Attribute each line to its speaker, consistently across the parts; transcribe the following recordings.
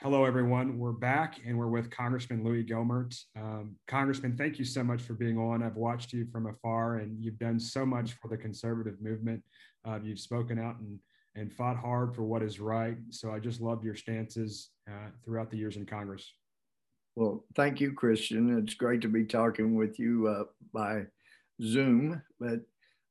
Speaker 1: hello, everyone. We're back and we're with Congressman Louie Gohmert. Um, Congressman, thank you so much for being on. I've watched you from afar and you've done so much for the conservative movement. Uh, you've spoken out and, and fought hard for what is right. So I just love your stances uh, throughout the years in Congress.
Speaker 2: Well, thank you, Christian. It's great to be talking with you uh, by Zoom. But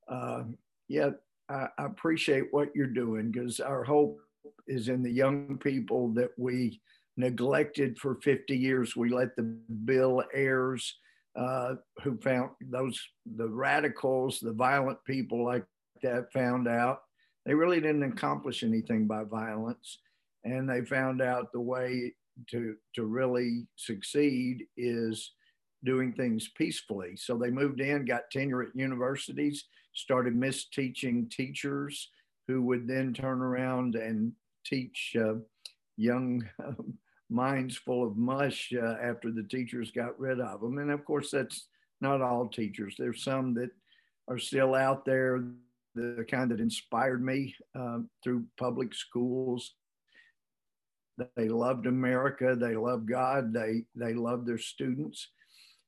Speaker 2: uh, yeah, I, I appreciate what you're doing because our hope is in the young people that we neglected for 50 years. We let the Bill Ayers, uh, who found those, the radicals, the violent people like that found out they really didn't accomplish anything by violence. And they found out the way to, to really succeed is doing things peacefully. So they moved in, got tenure at universities, started misteaching teachers who would then turn around and teach uh, young um, minds full of mush uh, after the teachers got rid of them. And of course, that's not all teachers. There's some that are still out there, the kind that inspired me um, through public schools. They loved America. They loved God. They they loved their students.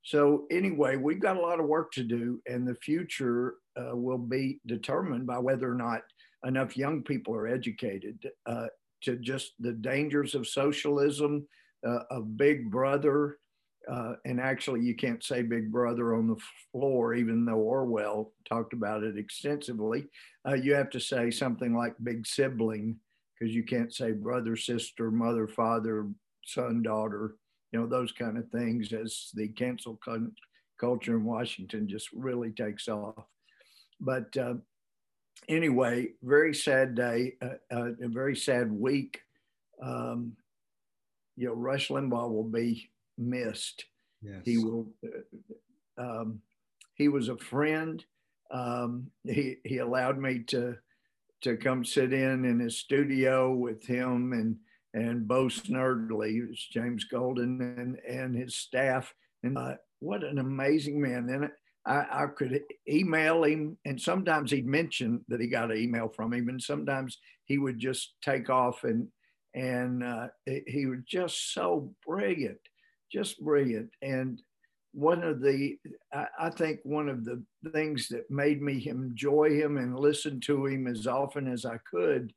Speaker 2: So anyway, we've got a lot of work to do, and the future uh, will be determined by whether or not enough young people are educated uh, to just the dangers of socialism, uh, of Big Brother. Uh, and actually, you can't say Big Brother on the floor, even though Orwell talked about it extensively. Uh, you have to say something like Big Sibling, because you can't say brother, sister, mother, father, son, daughter, you know, those kind of things as the cancel culture in Washington just really takes off. But uh, anyway, very sad day, uh, uh, a very sad week. Um, you know, Rush Limbaugh will be missed. Yes. He will. Uh, um, he was a friend. Um, he he allowed me to to come sit in in his studio with him and and Bo Snerdley, James Golden, and and his staff. And uh, what an amazing man! And I, I, could email him, and sometimes he'd mention that he got an email from him, and sometimes he would just take off, and and uh, he was just so brilliant, just brilliant. And one of the, I, I think one of the things that made me enjoy him and listen to him as often as I could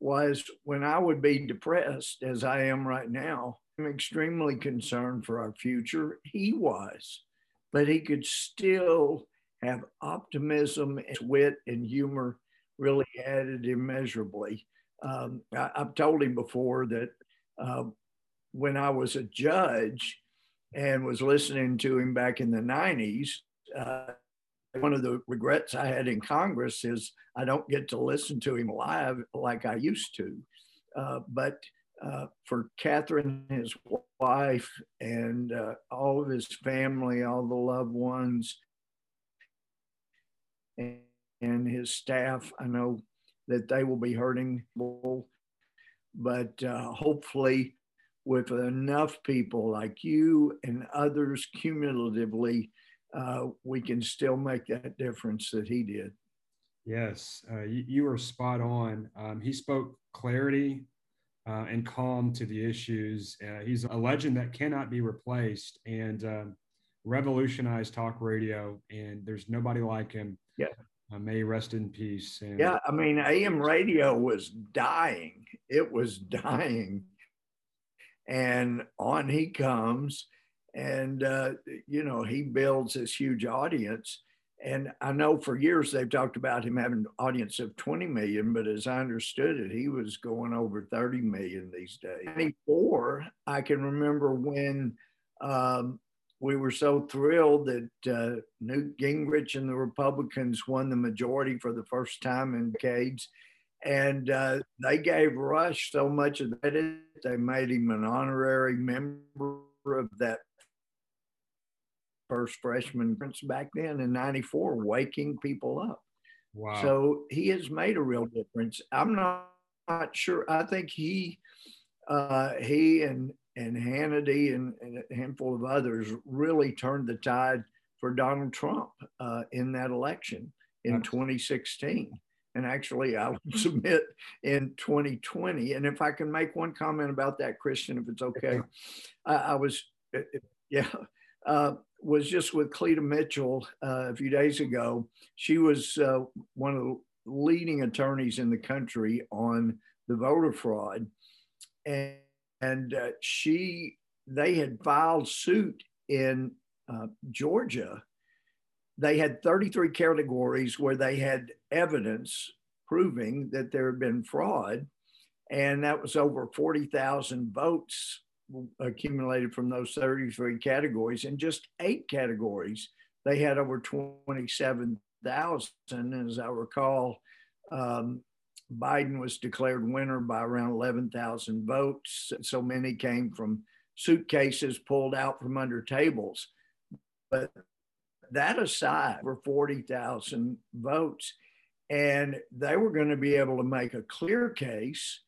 Speaker 2: was when I would be depressed, as I am right now. I'm extremely concerned for our future. He was but he could still have optimism and wit and humor really added immeasurably. Um, I, have told him before that uh, when I was a judge and was listening to him back in the 90s, uh, one of the regrets I had in Congress is I don't get to listen to him live like I used to. Uh, but uh, for Kathryn, his wife, and uh, all of his family, all the loved ones, and, and his staff. I know that they will be hurting, but uh, hopefully, with enough people like you and others cumulatively, uh, we can still make that difference that he did.
Speaker 1: Yes, uh, you, you, were spot on. Um, he spoke clarity uh, and calm to the issues. Uh, he's a legend that cannot be replaced and um, revolutionized talk radio. And there's nobody like him.
Speaker 2: Yeah.
Speaker 1: Uh, may rest in peace. And-
Speaker 2: yeah, I mean, AM radio was dying. It was dying. And on he comes, and uh, you know he builds this huge audience and I know for years they've talked about him having an audience of 20 million, but as I understood it, he was going over 30 million these days. 94, I can remember when um, we were so thrilled that uh, Newt Gingrich and the Republicans won the majority for the first time in decades. And uh, they gave Rush so much of that, they made him an honorary member of that first freshman prince back then in 94, waking people up. Wow. So he has made a real difference. I'm not, not sure. I think he, uh, he and, and Hannity and, and, a handful of others really turned the tide for Donald Trump uh, in that election in 2016. and actually I would submit in 2020. And if I can make one comment about that, Christian, if it's okay, I, I was, yeah, uh, was just with Cleta Mitchell uh, a few days ago. She was uh, one of the leading attorneys in the country on the voter fraud, and, and uh, she they had filed suit in uh, Georgia. They had 33 categories where they had evidence proving that there had been fraud, and that was over 40,000 votes accumulated from those 33 categories. In just eight categories, they had over 27,000. As I recall, um, Biden was declared winner by around 11,000 votes. So many came from suitcases pulled out from under tables. But that aside, for 40,000 votes, and they were going to be able to make a clear case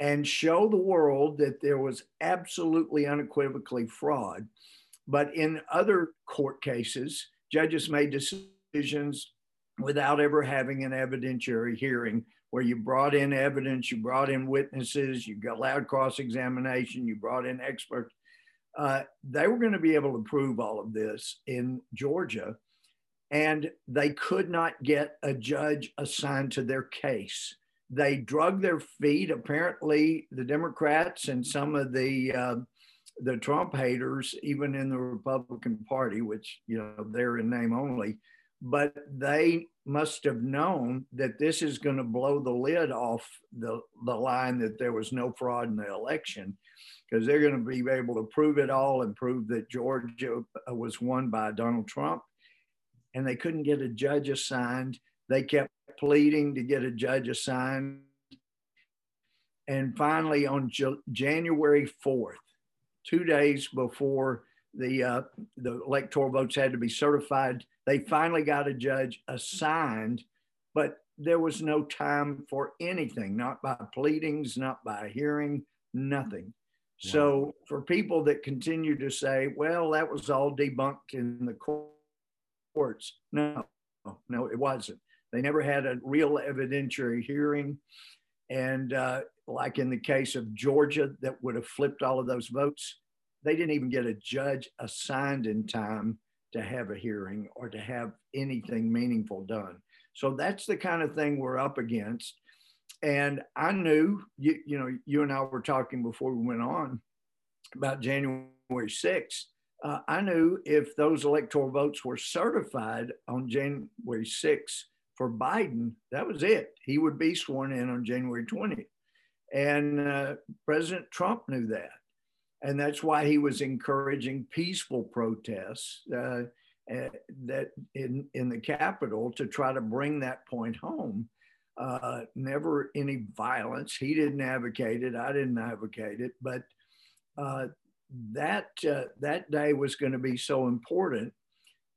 Speaker 2: and show the world that there was absolutely unequivocally fraud. But in other court cases, judges made decisions without ever having an evidentiary hearing where you brought in evidence, you brought in witnesses, you got loud cross examination, you brought in experts. Uh, they were going to be able to prove all of this in Georgia, and they could not get a judge assigned to their case they drug their feet. Apparently, the Democrats and some of the uh, the Trump haters, even in the Republican Party, which you know they're in name only, but they must have known that this is going to blow the lid off the, the line that there was no fraud in the election because they're going to be able to prove it all and prove that Georgia was won by Donald Trump. And they couldn't get a judge assigned. They kept pleading to get a judge assigned. And finally, on J- January 4th, two days before the, uh, the electoral votes had to be certified, they finally got a judge assigned, but there was no time for anything, not by pleadings, not by hearing, nothing. Wow. So, for people that continue to say, well, that was all debunked in the courts, no, no, it wasn't. They never had a real evidentiary hearing. And uh, like in the case of Georgia, that would have flipped all of those votes, they didn't even get a judge assigned in time to have a hearing or to have anything meaningful done. So that's the kind of thing we're up against. And I knew, you, you know, you and I were talking before we went on about January 6th. Uh, I knew if those electoral votes were certified on January 6th, for Biden, that was it. He would be sworn in on January 20th. And uh, President Trump knew that. And that's why he was encouraging peaceful protests uh, uh, that in, in the Capitol to try to bring that point home. Uh, never any violence. He didn't advocate it. I didn't advocate it. But uh, that, uh, that day was going to be so important.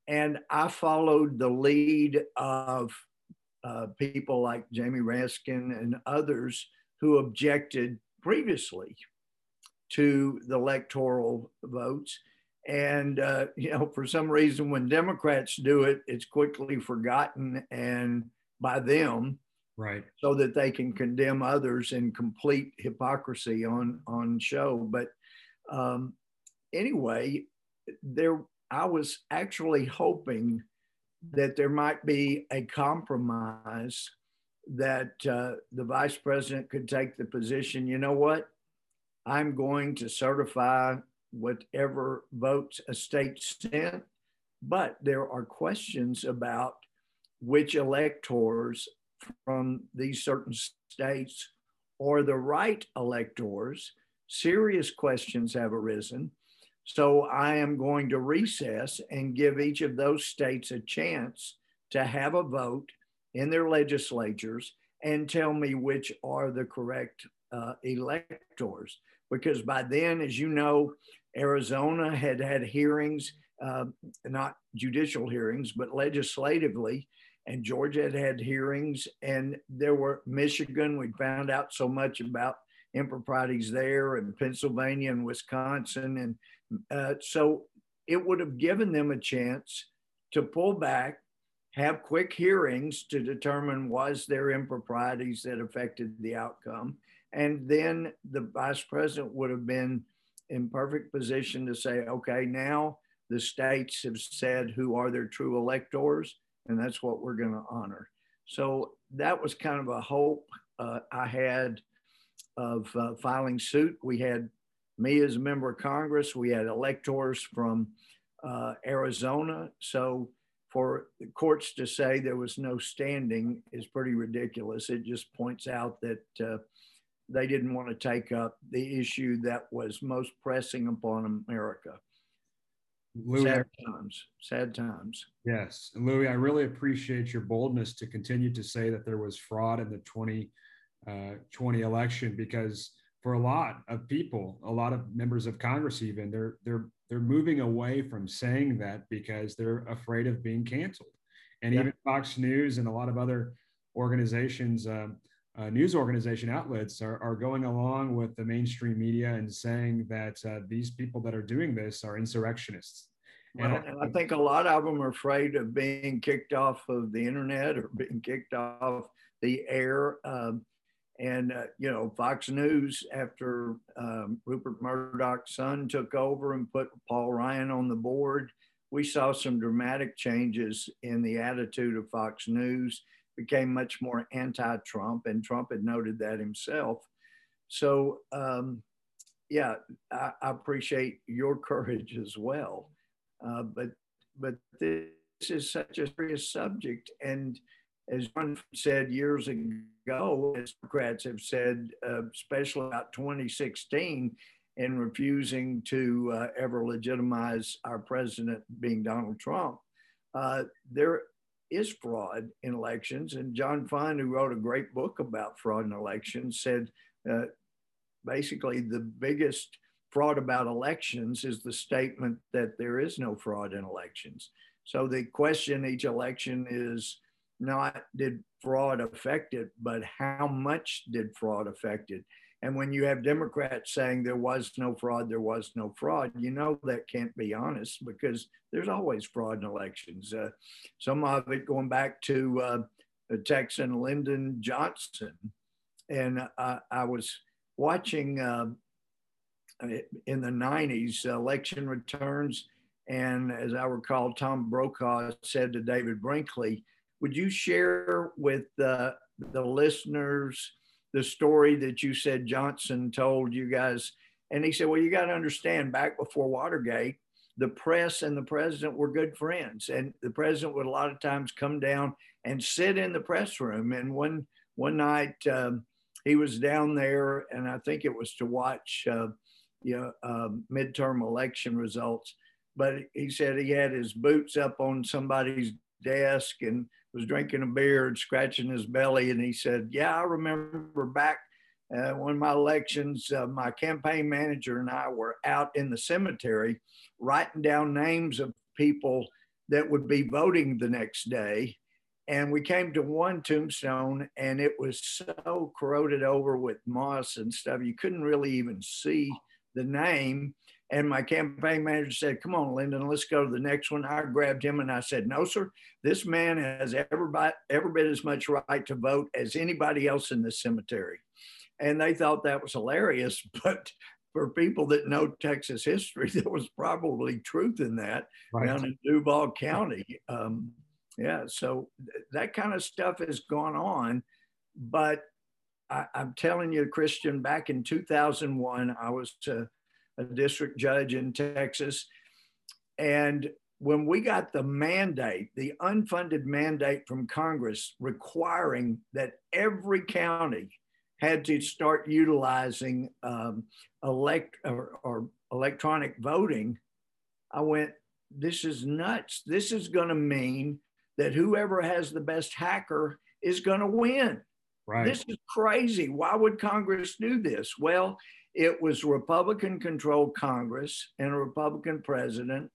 Speaker 2: And I followed the lead of uh, people like Jamie Raskin and others who objected previously to the electoral votes. And, uh, you know, for some reason, when Democrats do it, it's quickly forgotten and by them.
Speaker 1: Right.
Speaker 2: So that they can condemn others in complete hypocrisy on, on show. But um, anyway, there, I was actually hoping that there might be a compromise that uh, the vice president could take the position you know what? I'm going to certify whatever votes a state sent, but there are questions about which electors from these certain states are the right electors. Serious questions have arisen so I am going to recess and give each of those states a chance to have a vote in their legislatures and tell me which are the correct uh, electors. Because by then, as you know, Arizona had had hearings, uh, not judicial hearings, but legislatively, and Georgia had had hearings, and there were Michigan. We found out so much about improprieties there, and Pennsylvania and Wisconsin, and uh, so it would have given them a chance to pull back have quick hearings to determine was there improprieties that affected the outcome. And then the vice president would have been in perfect position to say, okay, now the states have said who are their true electors, and that's what we're going to honor. So that was kind of a hope uh, I had of uh, filing suit. We had me as a member of Congress, we had electors from uh, Arizona. So for the courts to say there was no standing is pretty ridiculous. It just points out that uh, they didn't want to take up the issue that was most pressing upon America. Louie, sad times, sad times.
Speaker 1: Yes. And Louie, I really appreciate your boldness to continue to say that there was fraud in the 2020 uh, election because for a lot of people, a lot of members of Congress, even they're they're they're moving away from saying that because they're afraid of being canceled. And yeah. even Fox News and a lot of other organizations, um, uh, news organization outlets are, are going along with the mainstream media and saying that uh, these people that are doing this are insurrectionists.
Speaker 2: Well, and, I, I think a lot of them are afraid of being kicked off of the internet or being kicked off the air. Um, and, uh, you know, Fox News, after um, Rupert Murdoch's son took over and put Paul Ryan on the board, we saw some dramatic changes in the attitude of Fox News became much more anti-Trump, and Trump had noted that himself. So, um, yeah, I, I, appreciate your courage as well. Uh, but but this is such a serious subject, and as one said years ago, as Democrats have said, uh, especially about 2016, in refusing to uh, ever legitimize our president being Donald Trump, uh, there is fraud in elections. And John Fund, who wrote a great book about fraud in elections, said uh, basically the biggest fraud about elections is the statement that there is no fraud in elections. So the question each election is not did fraud affect it, but how much did fraud affect it? And when you have Democrats saying there was no fraud, there was no fraud, you know that can't be honest because there's always fraud in elections. Uh, some of it going back to uh, Texan Lyndon Johnson. And uh, I was watching uh, in the 90s election returns. And as I recall, Tom Brokaw said to David Brinkley, Would you share with the the listeners? the story that you said Johnson told you guys. And he said, Well, you got to understand, back before Watergate, the press and the president were good friends. And the president would a lot of times come down and sit in the press room. And one, one night um, he was down there, and I think it was to watch uh, you know, uh, midterm election results. But he said he had his boots up on somebody's desk and was drinking a beer and scratching his belly. And he said, Yeah, I remember back uh, when my elections, uh, my campaign manager and I were out in the cemetery writing down names of people that would be voting the next day. And we came to one tombstone and it was so corroded over with moss and stuff, you couldn't really even see the name. And my campaign manager said, Come on, Lyndon, let's go to the next one. I grabbed him and I said, No, sir, this man has ever, ever been as much right to vote as anybody else in this cemetery. And they thought that was hilarious. But for people that know Texas history, there was probably truth in that right. down in Duval County. Um, yeah, so th- that kind of stuff has gone on. But I, am telling you, Christian, back in 2001, I was. Uh, a district judge in Texas. And when we got the mandate, the unfunded mandate from Congress requiring that every county had to start utilizing um, elect or, or electronic voting, I went, this is nuts. This is going to mean that whoever has the best hacker is going to win. Right. This is crazy. Why would Congress do this? Well, it was Republican controlled Congress and a Republican president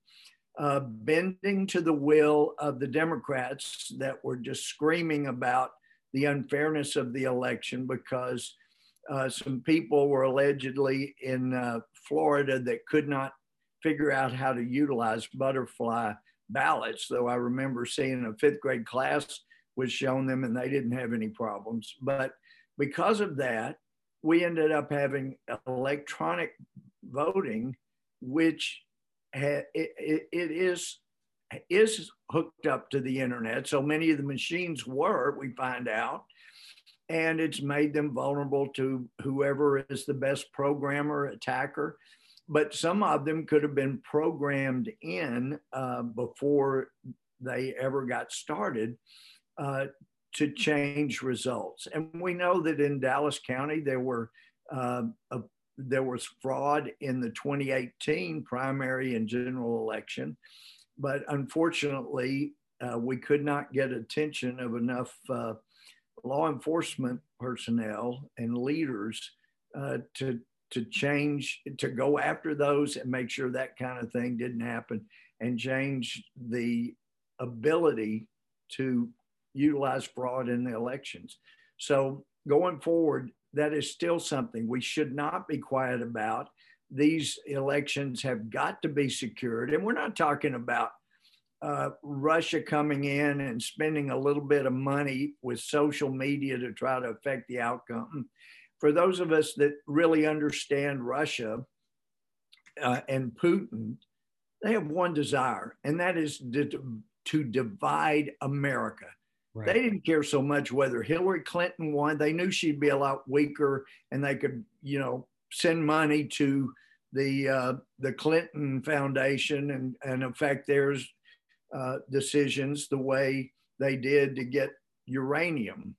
Speaker 2: uh, bending to the will of the Democrats that were just screaming about the unfairness of the election because uh, some people were allegedly in uh, Florida that could not figure out how to utilize butterfly ballots, though I remember seeing a fifth grade class was shown them and they didn't have any problems. But because of that, we ended up having electronic voting, which ha- it, it, it is is hooked up to the internet. So many of the machines were, we find out, and it's made them vulnerable to whoever is the best programmer, attacker. But some of them could have been programmed in uh, before they ever got started uh, to change results. And we know that in Dallas County, there were uh, a, there was fraud in the 2018 primary and general election, but unfortunately, uh, we could not get attention of enough uh, law enforcement personnel and leaders uh, to to change to go after those and make sure that kind of thing didn't happen and change the ability to utilize fraud in the elections. So going forward, that is still something we should not be quiet about. These elections have got to be secured. And we're not talking about uh, Russia coming in and spending a little bit of money with social media to try to affect the outcome. For those of us that really understand Russia uh, and Putin, they have one desire, and that is to, to divide America. Right. They didn't care so much whether Hillary Clinton won. They knew she'd be a lot weaker, and they could, you know, send money to the uh, the Clinton Foundation and and affect their uh, decisions the way they did to get uranium,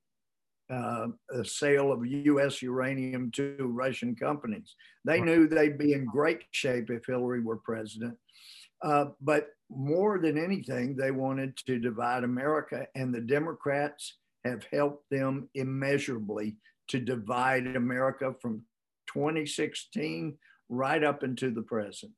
Speaker 2: uh, a sale of U.S. uranium to Russian companies. They right. knew they'd be in great shape if Hillary were president. Uh, but more than anything, they wanted to divide America, and the Democrats have helped them immeasurably to divide America from 2016 right up into the present.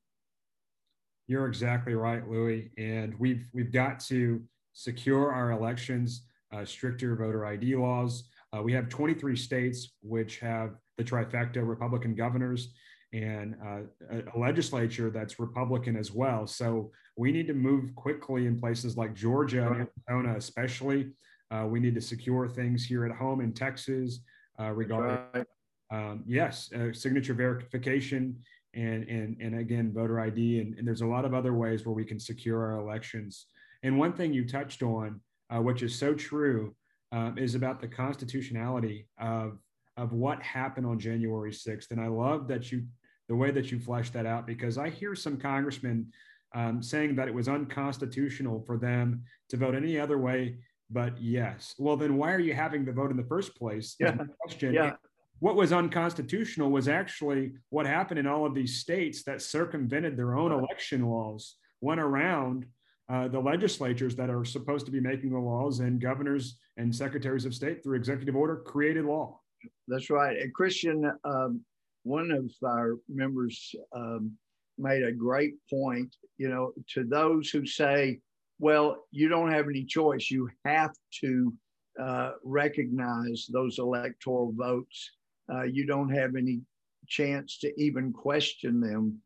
Speaker 1: You're exactly right, Louie. And we've we've got to secure our elections, uh, stricter voter ID laws. Uh, we have 23 states which have the trifecta Republican governors and uh, a legislature that's Republican as well. So we need to move quickly in places like Georgia and Arizona, especially. Uh, we need to secure things here at home in Texas uh, regarding, right. um, yes, uh, signature verification and, and, and again, voter ID. And, and, there's a lot of other ways where we can secure our elections. And one thing you touched on, uh, which is so true, um, is about the constitutionality of, of what happened on January 6th. And I love that you the way that you fleshed that out because I hear some congressmen um, saying that it was unconstitutional for them to vote any other way but yes. Well, then why are you having the vote in the first place?
Speaker 2: Yeah.
Speaker 1: Question.
Speaker 2: Yeah.
Speaker 1: What was unconstitutional was actually what happened in all of these states that circumvented their own election laws, went around uh, the legislatures that are supposed to be making the laws, and governors and secretaries of state through executive order created law.
Speaker 2: That's right. And Christian, um, one of our members um, made a great point, you know, to those who say, well, you don't have any choice. You have to uh, recognize those electoral votes. Uh, you don't have any chance to even question them.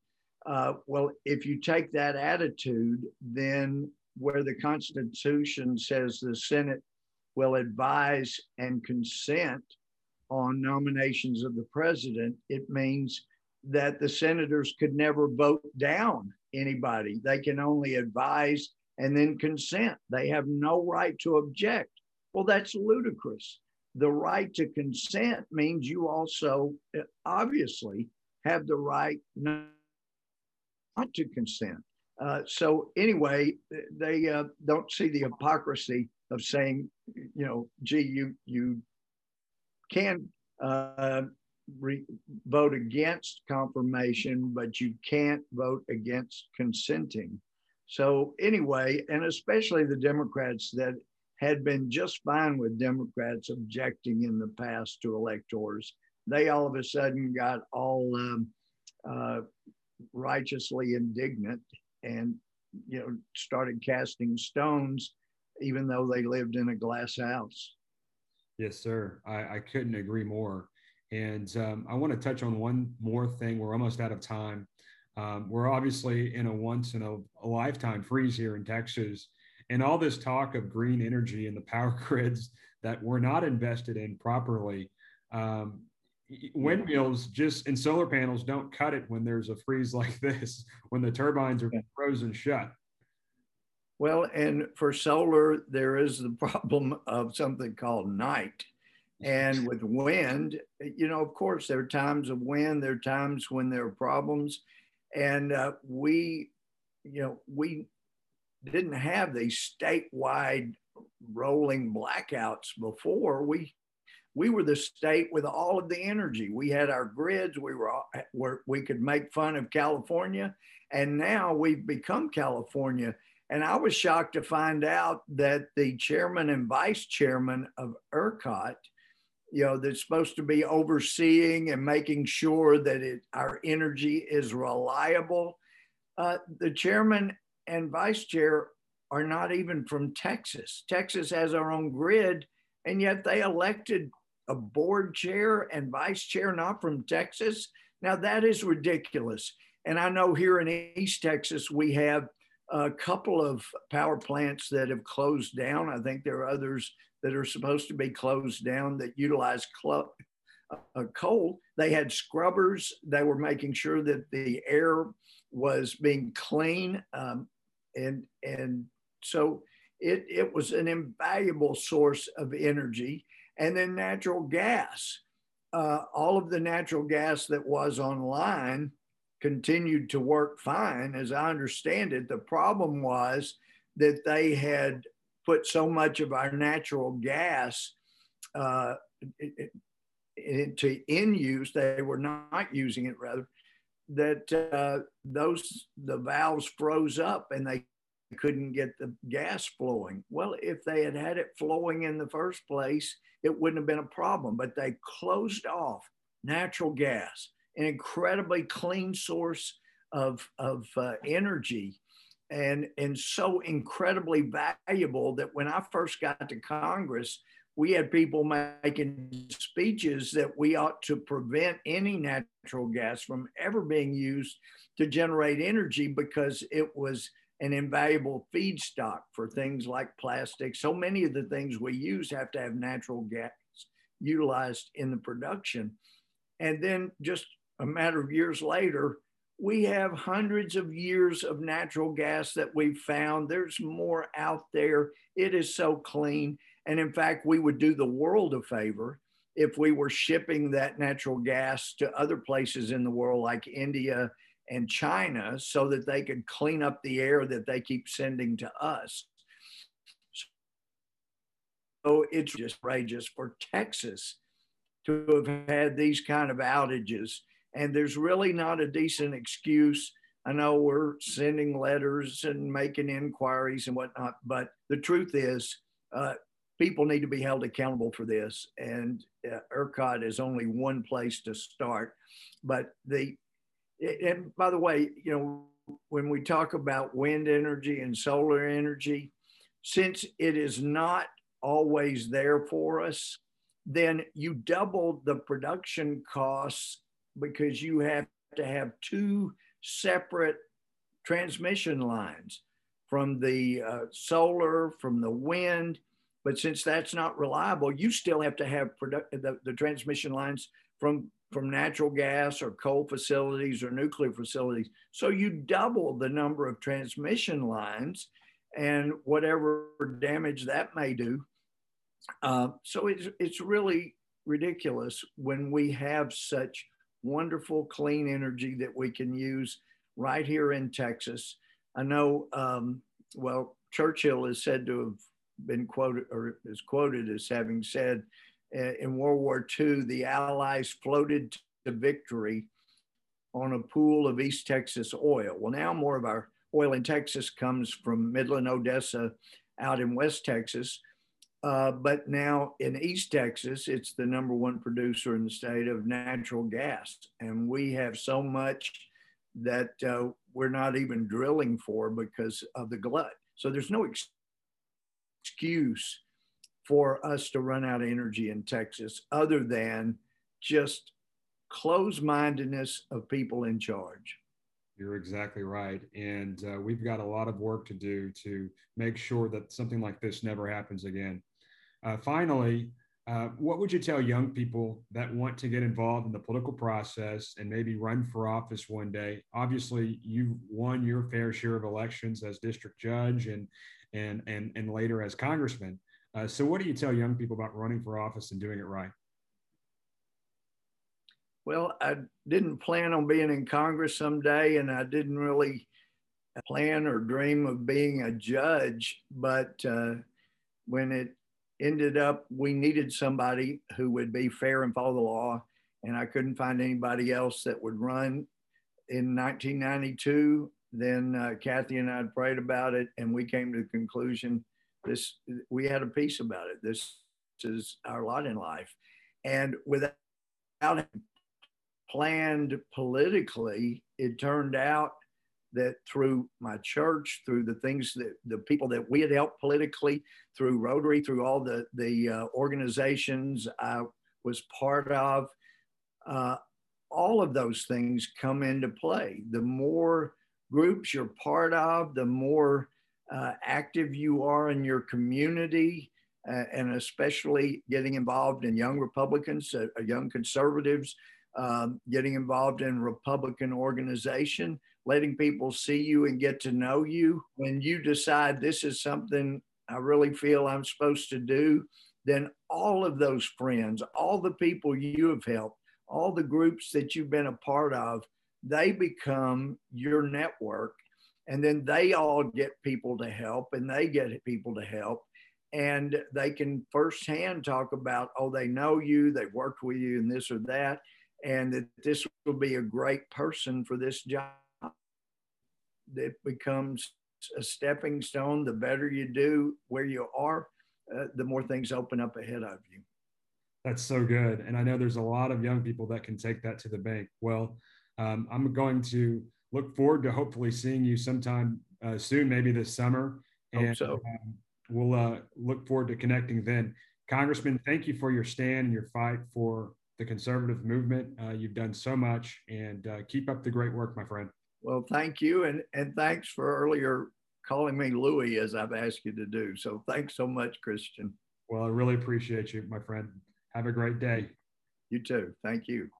Speaker 2: Uh, well, if you take that attitude, then where the Constitution says the Senate will advise and consent on nominations of the president, it means that the senators could never vote down anybody. They can only advise and then consent. They have no right to object. Well, that's ludicrous. The right to consent means you also obviously have the right not to consent. Uh, so anyway, they uh, don't see the hypocrisy of saying, you know, gee, you you can uh, re- vote against confirmation, but you can't vote against consenting. So, anyway, and especially the Democrats that had been just fine with Democrats objecting in the past to electors, they all of a sudden got all um, uh, righteously indignant and you know started casting stones even though they lived in a glass house
Speaker 1: Yes, sir. I, I couldn't agree more. And um, I want to touch on one more thing. We're almost out of time. Um, we're obviously in a once in a, a, lifetime freeze here in Texas. And all this talk of green energy and the power grids that were not invested in properly. Um, windmills just and solar panels don't cut it when there's a freeze like this, when the turbines are frozen shut.
Speaker 2: Well, and for solar, there is the problem of something called night. And with wind, you know, of course, there are times of wind, there are times when there are problems. And uh, we, you know, we didn't have these statewide rolling blackouts before. We we were the state with all of the energy. We had our grids. We were, were we could make fun of California, and now we've become California. And I was shocked to find out that the chairman and vice chairman of ERCOT, you know, that's supposed to be overseeing and making sure that it, our energy is reliable, uh, the chairman and vice chair are not even from Texas. Texas has our own grid, and yet they elected a board chair and vice chair not from Texas. Now that is ridiculous. And I know here in East Texas, we have a couple of power plants that have closed down. I think there are others that are supposed to be closed down that utilize uh, coal. They had scrubbers. They were making sure that the air was being clean. Um, and, and so it, it was an invaluable source of energy and then natural gas. Uh, all of the natural gas that was online continued to work fine. As I understand it, the problem was that they had put so much of our natural gas uh, into in use, they were not using it rather, that uh, those the valves froze up and they couldn't get the gas flowing. Well, if they had had it flowing in the first place, it wouldn't have been a problem. But they closed off natural gas, an incredibly clean source of, of uh, energy and, and so incredibly valuable that when I first got to Congress, we had people making speeches that we ought to prevent any natural gas from ever being used to generate energy because it was an invaluable feedstock for things like plastic. So many of the things we use have to have natural gas utilized in the production. And then just a matter of years later, we have hundreds of years of natural gas that we've found. There's more out there. It is so clean. And in fact, we would do the world a favor if we were shipping that natural gas to other places in the world like India and China so that they could clean up the air that they keep sending to us. So it's just outrageous for Texas to have had these kind of outages. And there's really not a decent excuse. I know we're sending letters and making inquiries and whatnot, but the truth is, uh, people need to be held accountable for this. And uh, ERCOT is only one place to start. But the and by the way, you know, when we talk about wind energy and solar energy, since it is not always there for us, then you double the production costs because you have to have two separate transmission lines from the uh, solar, from the wind. But since that's not reliable, you still have to have produ- the, the transmission lines from from natural gas or coal facilities or nuclear facilities. So you double the number of transmission lines and whatever damage that may do. Uh, so it's, it's really ridiculous when we have such wonderful clean energy that we can use right here in Texas. I know, um, well, Churchill is said to have been quoted or is quoted as having said, in World War II, the Allies floated to victory on a pool of East Texas oil. Well, now more of our oil in Texas comes from Midland, Odessa, out in West Texas. Uh, but now in East Texas, it's the number one producer in the state of natural gas. And we have so much that uh, we're not even drilling for because of the glut. So there's no ex- excuse for us to run out of energy in Texas other than just close mindedness of people in charge.
Speaker 1: You're exactly right. And uh, we've got a lot of work to do to make sure that something like this never happens again. Uh, finally, uh, what would you tell young people that want to get involved in the political process and maybe run for office one day? Obviously, you've won your fair share of elections as district judge and and and and later as congressman. Uh, so, what do you tell young people about running for office and doing it right?
Speaker 2: Well, I didn't plan on being in Congress someday, and I didn't really plan or dream of being a judge. But uh, when it ended up we needed somebody who would be fair and follow the law and i couldn't find anybody else that would run. In 1992 then uh, kathy and i prayed about it and we came to the conclusion this we had a piece about it. This is our lot in life. And without planned politically it turned out that through my church, through the things that the people that we had helped politically, through Rotary, through all the the uh, organizations I was part of, uh, all of those things come into play. The more groups you're part of, the more uh, active you are in your community, uh, and especially getting involved in young Republicans, uh, young conservatives, um, getting involved in Republican organization letting people see you and get to know you. When you decide this is something I really feel I'm supposed to do, then all of those friends, all the people you have helped, all the groups that you've been a part of, they become your network. And then they all get people to help and they get people to help. And they can firsthand talk about, oh, they know you, they've worked with you, and this or that, and that this will be a great person for this job it becomes a stepping stone. The better you do where you are, uh, the more things open up ahead of you.
Speaker 1: That's so good. And I know there's a lot of young people that can take that to the bank. Well, um, I'm going to look forward to hopefully seeing you sometime uh, soon, maybe this summer.
Speaker 2: And Hope so.
Speaker 1: Um, we'll uh, look forward to connecting then. Congressman, thank you for your stand and your fight for the conservative movement. Uh, you've done so much and uh, keep up the great work, my friend.
Speaker 2: Well, thank you. And, and thanks for earlier calling me Louie as I've asked you to do. So thanks so much, Christian.
Speaker 1: Well, I really appreciate you, my friend. Have a great day.
Speaker 2: You too. Thank you.